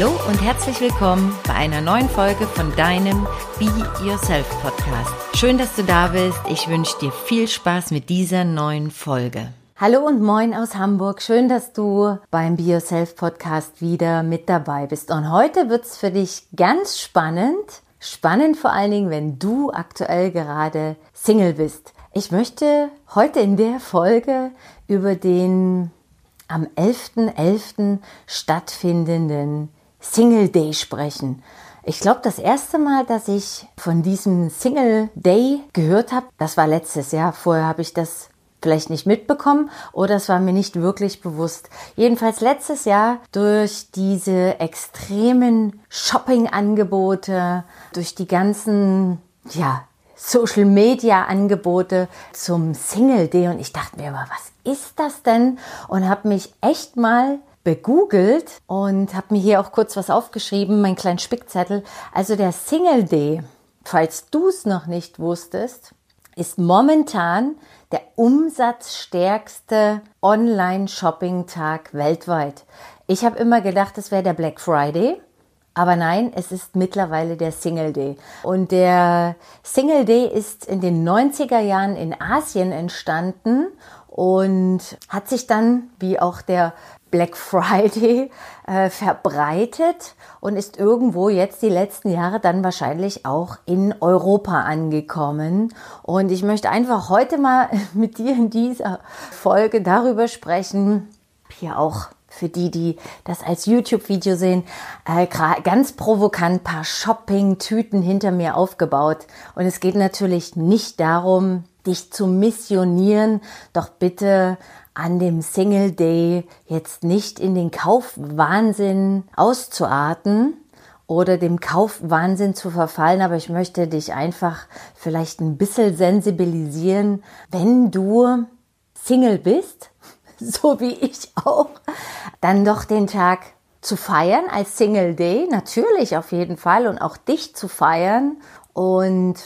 Hallo und herzlich willkommen bei einer neuen Folge von deinem Be Yourself Podcast. Schön, dass du da bist. Ich wünsche dir viel Spaß mit dieser neuen Folge. Hallo und moin aus Hamburg. Schön, dass du beim Be Yourself Podcast wieder mit dabei bist. Und heute wird es für dich ganz spannend. Spannend vor allen Dingen, wenn du aktuell gerade Single bist. Ich möchte heute in der Folge über den am 11.11. .11. stattfindenden Single Day sprechen. Ich glaube, das erste Mal, dass ich von diesem Single Day gehört habe, das war letztes Jahr. Vorher habe ich das vielleicht nicht mitbekommen oder es war mir nicht wirklich bewusst. Jedenfalls letztes Jahr durch diese extremen Shopping-Angebote, durch die ganzen, ja, Social Media Angebote zum Single Day und ich dachte mir immer, was ist das denn? Und habe mich echt mal begoogelt und habe mir hier auch kurz was aufgeschrieben, mein kleinen Spickzettel. Also der Single Day, falls du es noch nicht wusstest, ist momentan der umsatzstärkste Online-Shopping-Tag weltweit. Ich habe immer gedacht, es wäre der Black Friday. Aber nein, es ist mittlerweile der Single Day. Und der Single Day ist in den 90er Jahren in Asien entstanden und hat sich dann, wie auch der Black Friday äh, verbreitet und ist irgendwo jetzt die letzten Jahre dann wahrscheinlich auch in Europa angekommen. Und ich möchte einfach heute mal mit dir in dieser Folge darüber sprechen, hier auch für die, die das als YouTube-Video sehen, äh, ganz provokant paar Shopping-Tüten hinter mir aufgebaut. Und es geht natürlich nicht darum, dich zu missionieren, doch bitte an dem Single Day jetzt nicht in den Kaufwahnsinn auszuarten oder dem Kaufwahnsinn zu verfallen, aber ich möchte dich einfach vielleicht ein bisschen sensibilisieren, wenn du Single bist, so wie ich auch, dann doch den Tag zu feiern als Single Day, natürlich auf jeden Fall und auch dich zu feiern und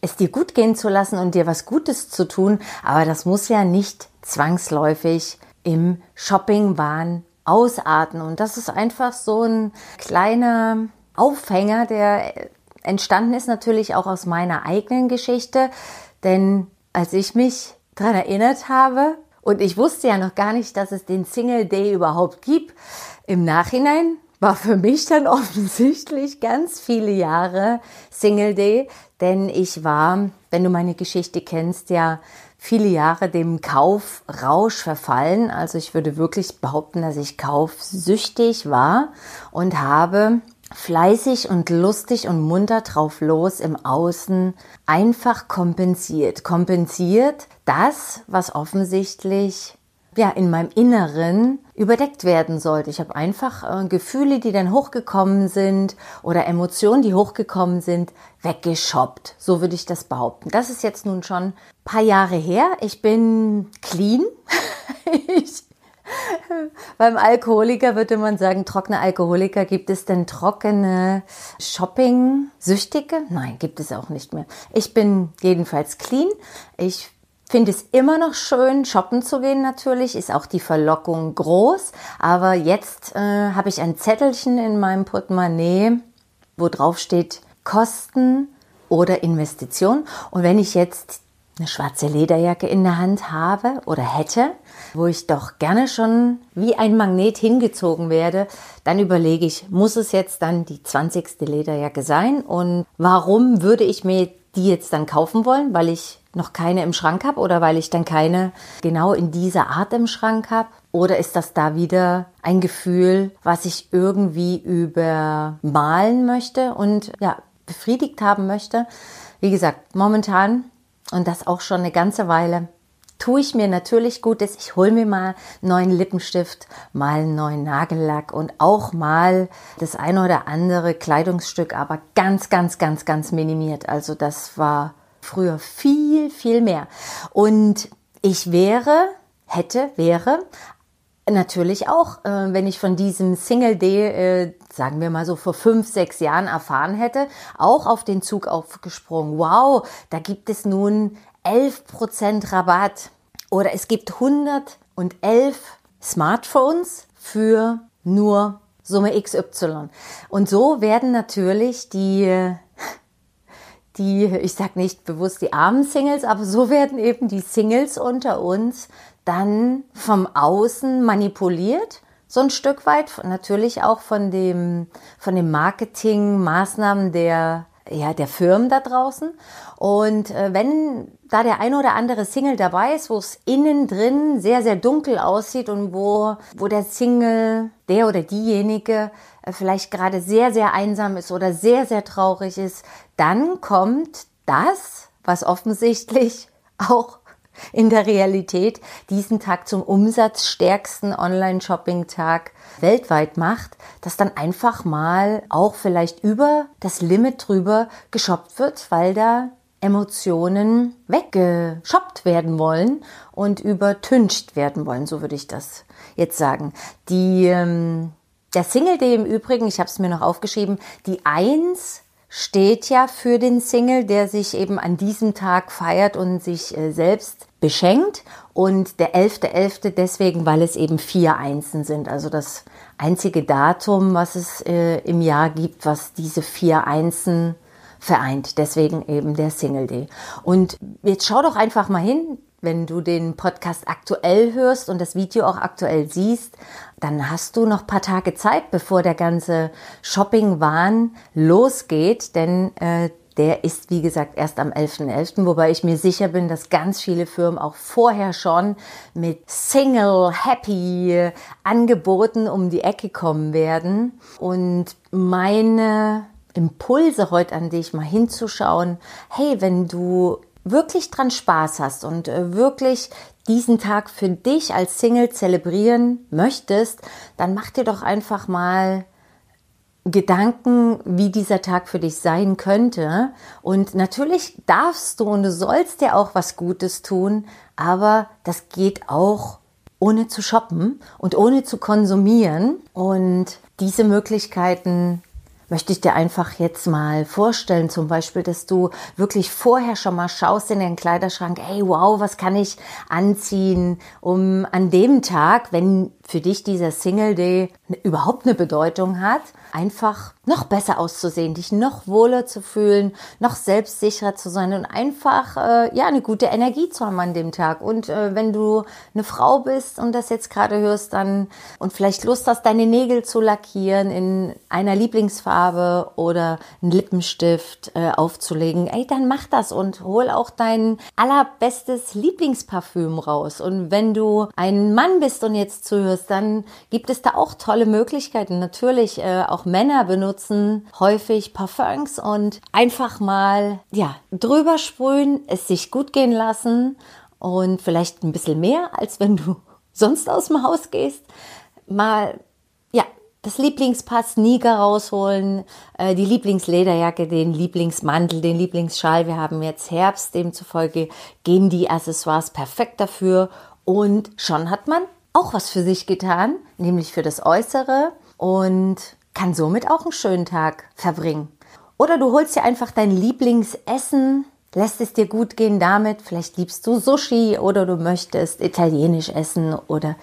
es dir gut gehen zu lassen und dir was Gutes zu tun, aber das muss ja nicht zwangsläufig im Shopping-Wahn ausarten. Und das ist einfach so ein kleiner Aufhänger, der entstanden ist natürlich auch aus meiner eigenen Geschichte. Denn als ich mich daran erinnert habe, und ich wusste ja noch gar nicht, dass es den Single Day überhaupt gibt, im Nachhinein war für mich dann offensichtlich ganz viele Jahre Single Day, denn ich war, wenn du meine Geschichte kennst, ja viele Jahre dem Kaufrausch verfallen. Also ich würde wirklich behaupten, dass ich kaufsüchtig war und habe fleißig und lustig und munter drauf los im Außen einfach kompensiert. Kompensiert das, was offensichtlich ja, in meinem Inneren überdeckt werden sollte. Ich habe einfach äh, Gefühle, die dann hochgekommen sind oder Emotionen, die hochgekommen sind, weggeshoppt. So würde ich das behaupten. Das ist jetzt nun schon ein paar Jahre her. Ich bin clean. ich, beim Alkoholiker würde man sagen, trockene Alkoholiker. Gibt es denn trockene Shopping-Süchtige? Nein, gibt es auch nicht mehr. Ich bin jedenfalls clean. Ich finde es immer noch schön, shoppen zu gehen natürlich, ist auch die Verlockung groß. Aber jetzt äh, habe ich ein Zettelchen in meinem Portemonnaie, wo drauf steht Kosten oder Investition. Und wenn ich jetzt eine schwarze Lederjacke in der Hand habe oder hätte, wo ich doch gerne schon wie ein Magnet hingezogen werde, dann überlege ich, muss es jetzt dann die 20. Lederjacke sein und warum würde ich mir die jetzt dann kaufen wollen, weil ich noch keine im Schrank habe oder weil ich dann keine genau in dieser Art im Schrank habe? Oder ist das da wieder ein Gefühl, was ich irgendwie übermalen möchte und ja, befriedigt haben möchte? Wie gesagt, momentan und das auch schon eine ganze Weile tue ich mir natürlich Gutes. Ich hole mir mal einen neuen Lippenstift, mal einen neuen Nagellack und auch mal das eine oder andere Kleidungsstück, aber ganz, ganz, ganz, ganz minimiert. Also das war früher viel, viel mehr. Und ich wäre, hätte, wäre natürlich auch, äh, wenn ich von diesem Single Day, äh, sagen wir mal so vor fünf, sechs Jahren erfahren hätte, auch auf den Zug aufgesprungen. Wow, da gibt es nun 11% Rabatt oder es gibt 111 Smartphones für nur Summe XY. Und so werden natürlich die, die, ich sag nicht bewusst die armen Singles, aber so werden eben die Singles unter uns dann vom Außen manipuliert so ein Stück weit, natürlich auch von dem, von den Marketingmaßnahmen der, ja, der Firmen da draußen. Und äh, wenn da der eine oder andere Single dabei ist, wo es innen drin sehr, sehr dunkel aussieht und wo, wo der Single, der oder diejenige äh, vielleicht gerade sehr, sehr einsam ist oder sehr, sehr traurig ist, dann kommt das, was offensichtlich auch in der Realität diesen Tag zum umsatzstärksten Online-Shopping-Tag weltweit macht, dass dann einfach mal auch vielleicht über das Limit drüber geshoppt wird, weil da Emotionen weggeshoppt werden wollen und übertüncht werden wollen, so würde ich das jetzt sagen. Die, ähm, der Single Day im Übrigen, ich habe es mir noch aufgeschrieben, die Eins steht ja für den Single, der sich eben an diesem Tag feiert und sich äh, selbst beschenkt. Und der 11.11. .11. deswegen, weil es eben vier Einsen sind. Also das einzige Datum, was es äh, im Jahr gibt, was diese vier Einsen vereint. Deswegen eben der Single Day. Und jetzt schau doch einfach mal hin, wenn du den Podcast aktuell hörst und das Video auch aktuell siehst, dann hast du noch paar Tage Zeit, bevor der ganze Shopping-Wahn losgeht, denn äh, der ist, wie gesagt, erst am 11.11., .11., wobei ich mir sicher bin, dass ganz viele Firmen auch vorher schon mit Single Happy Angeboten um die Ecke kommen werden. Und meine Impulse heute an dich mal hinzuschauen, hey, wenn du wirklich dran Spaß hast und äh, wirklich diesen Tag für dich als Single zelebrieren möchtest, dann mach dir doch einfach mal Gedanken, wie dieser Tag für dich sein könnte. Und natürlich darfst du und du sollst dir auch was Gutes tun, aber das geht auch ohne zu shoppen und ohne zu konsumieren. Und diese Möglichkeiten möchte ich dir einfach jetzt mal vorstellen, zum Beispiel, dass du wirklich vorher schon mal schaust in den Kleiderschrank, hey, wow, was kann ich anziehen, um an dem Tag, wenn für dich dieser Single Day überhaupt eine Bedeutung hat, einfach noch besser auszusehen, dich noch wohler zu fühlen, noch selbstsicherer zu sein und einfach äh, ja eine gute Energie zu haben an dem Tag. Und äh, wenn du eine Frau bist und das jetzt gerade hörst, dann und vielleicht Lust hast, deine Nägel zu lackieren in einer Lieblingsfarbe oder einen Lippenstift äh, aufzulegen, ey, dann mach das und hol auch dein allerbestes Lieblingsparfüm raus. Und wenn du ein Mann bist und jetzt zuhörst, wirst, dann gibt es da auch tolle Möglichkeiten. Natürlich, äh, auch Männer benutzen häufig Parfums und einfach mal, ja, drüber sprühen, es sich gut gehen lassen und vielleicht ein bisschen mehr, als wenn du sonst aus dem Haus gehst. Mal, ja, das Lieblingspaar Sneaker rausholen, äh, die Lieblingslederjacke, den Lieblingsmantel, den Lieblingsschal. Wir haben jetzt Herbst, demzufolge gehen die Accessoires perfekt dafür und schon hat man auch was für sich getan, nämlich für das Äußere und kann somit auch einen schönen Tag verbringen. Oder du holst dir einfach dein Lieblingsessen, lässt es dir gut gehen damit. Vielleicht liebst du Sushi oder du möchtest italienisch essen oder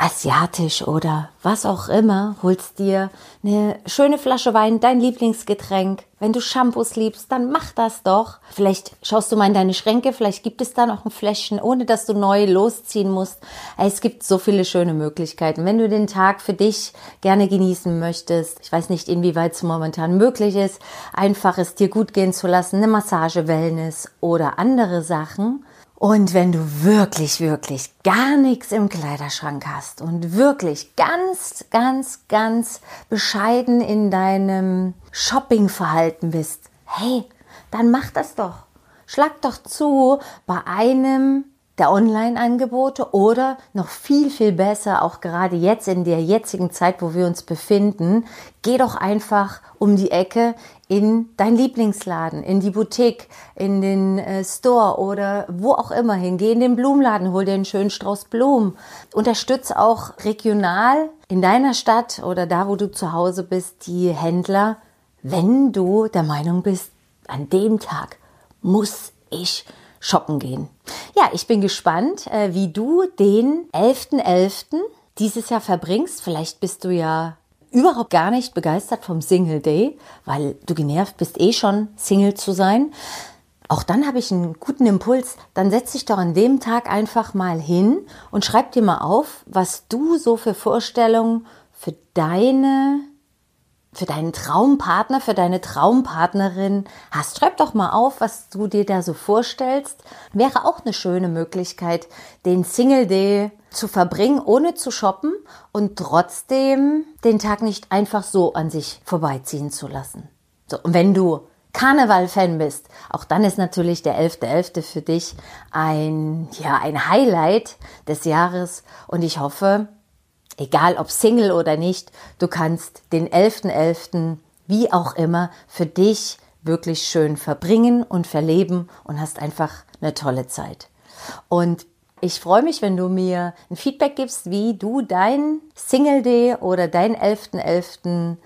asiatisch oder was auch immer, holst dir eine schöne Flasche Wein, dein Lieblingsgetränk. Wenn du Shampoos liebst, dann mach das doch. Vielleicht schaust du mal in deine Schränke, vielleicht gibt es da noch ein Fläschchen, ohne dass du neu losziehen musst. Es gibt so viele schöne Möglichkeiten. Wenn du den Tag für dich gerne genießen möchtest, ich weiß nicht, inwieweit es momentan möglich ist, einfach es dir gut gehen zu lassen, eine Massage, Wellness oder andere Sachen, und wenn du wirklich, wirklich gar nichts im Kleiderschrank hast und wirklich ganz, ganz, ganz bescheiden in deinem Shoppingverhalten bist, hey, dann mach das doch. Schlag doch zu bei einem der Online-Angebote oder noch viel, viel besser, auch gerade jetzt in der jetzigen Zeit, wo wir uns befinden, geh doch einfach um die Ecke in dein Lieblingsladen, in die Boutique, in den äh, Store oder wo auch immer hin. Geh in den Blumenladen, hol dir einen schönen Strauß Blumen. Unterstütz auch regional in deiner Stadt oder da, wo du zu Hause bist, die Händler, wenn du der Meinung bist, an dem Tag muss ich shoppen gehen. Ja, ich bin gespannt, äh, wie du den 11.11. .11. dieses Jahr verbringst. Vielleicht bist du ja überhaupt gar nicht begeistert vom Single Day, weil du genervt bist eh schon Single zu sein, auch dann habe ich einen guten Impuls. Dann setz dich doch an dem Tag einfach mal hin und schreib dir mal auf, was du so für Vorstellungen für deine, für deinen Traumpartner, für deine Traumpartnerin hast. Schreib doch mal auf, was du dir da so vorstellst. Wäre auch eine schöne Möglichkeit, den Single Day zu verbringen, ohne zu shoppen und trotzdem den Tag nicht einfach so an sich vorbeiziehen zu lassen. So, und wenn du Karneval-Fan bist, auch dann ist natürlich der 11.11. .11. für dich ein, ja, ein Highlight des Jahres und ich hoffe, egal ob Single oder nicht, du kannst den 11.11. .11. wie auch immer für dich wirklich schön verbringen und verleben und hast einfach eine tolle Zeit. Und ich freue mich, wenn du mir ein Feedback gibst, wie du dein Single Day oder dein 11.11. .11.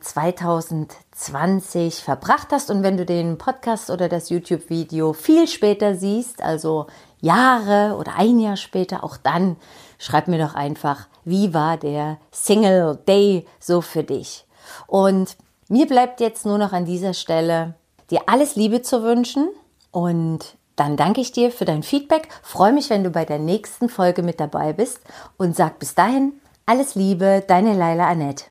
2020 verbracht hast und wenn du den Podcast oder das YouTube-Video viel später siehst, also Jahre oder ein Jahr später, auch dann schreib mir doch einfach, wie war der Single Day so für dich? Und mir bleibt jetzt nur noch an dieser Stelle dir alles Liebe zu wünschen und dann danke ich dir für dein Feedback, freue mich, wenn du bei der nächsten Folge mit dabei bist und sag bis dahin alles Liebe, deine Laila Annette.